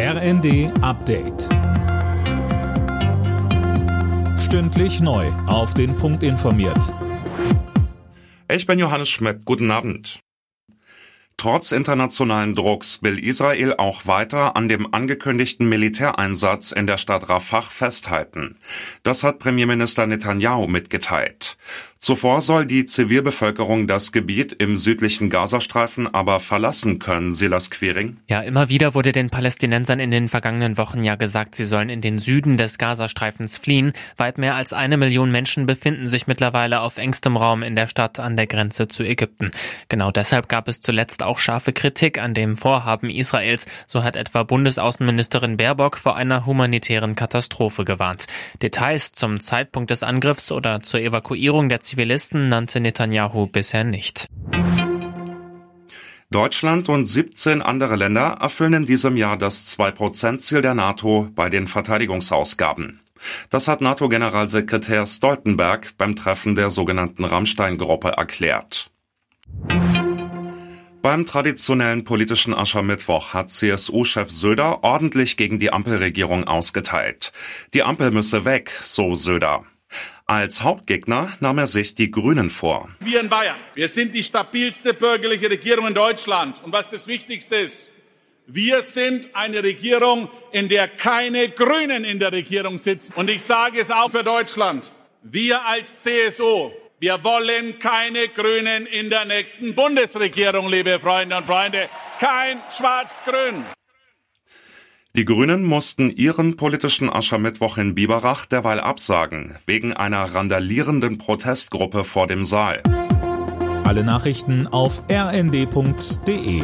RND Update. Stündlich neu. Auf den Punkt informiert. Ich bin Johannes Schmidt. Guten Abend. Trotz internationalen Drucks will Israel auch weiter an dem angekündigten Militäreinsatz in der Stadt Rafah festhalten. Das hat Premierminister Netanyahu mitgeteilt. Zuvor soll die Zivilbevölkerung das Gebiet im südlichen Gazastreifen aber verlassen können, Silas Quiring. Ja, immer wieder wurde den Palästinensern in den vergangenen Wochen ja gesagt, sie sollen in den Süden des Gazastreifens fliehen. Weit mehr als eine Million Menschen befinden sich mittlerweile auf engstem Raum in der Stadt an der Grenze zu Ägypten. Genau deshalb gab es zuletzt auch scharfe Kritik an dem Vorhaben Israels. So hat etwa Bundesaußenministerin Baerbock vor einer humanitären Katastrophe gewarnt. Details zum Zeitpunkt des Angriffs oder zur Evakuierung der Zivilisten nannte Netanyahu bisher nicht. Deutschland und 17 andere Länder erfüllen in diesem Jahr das 2-Prozent-Ziel der NATO bei den Verteidigungsausgaben. Das hat NATO-Generalsekretär Stoltenberg beim Treffen der sogenannten Rammstein-Gruppe erklärt. Beim traditionellen politischen Aschermittwoch hat CSU-Chef Söder ordentlich gegen die Ampelregierung ausgeteilt. Die Ampel müsse weg, so Söder. Als Hauptgegner nahm er sich die Grünen vor. Wir in Bayern, wir sind die stabilste bürgerliche Regierung in Deutschland. Und was das Wichtigste ist, wir sind eine Regierung, in der keine Grünen in der Regierung sitzen. Und ich sage es auch für Deutschland. Wir als CSU, wir wollen keine Grünen in der nächsten Bundesregierung, liebe Freunde und Freunde. Kein Schwarz-Grün. Die Grünen mussten ihren politischen Aschermittwoch in Biberach derweil absagen, wegen einer randalierenden Protestgruppe vor dem Saal. Alle Nachrichten auf rnd.de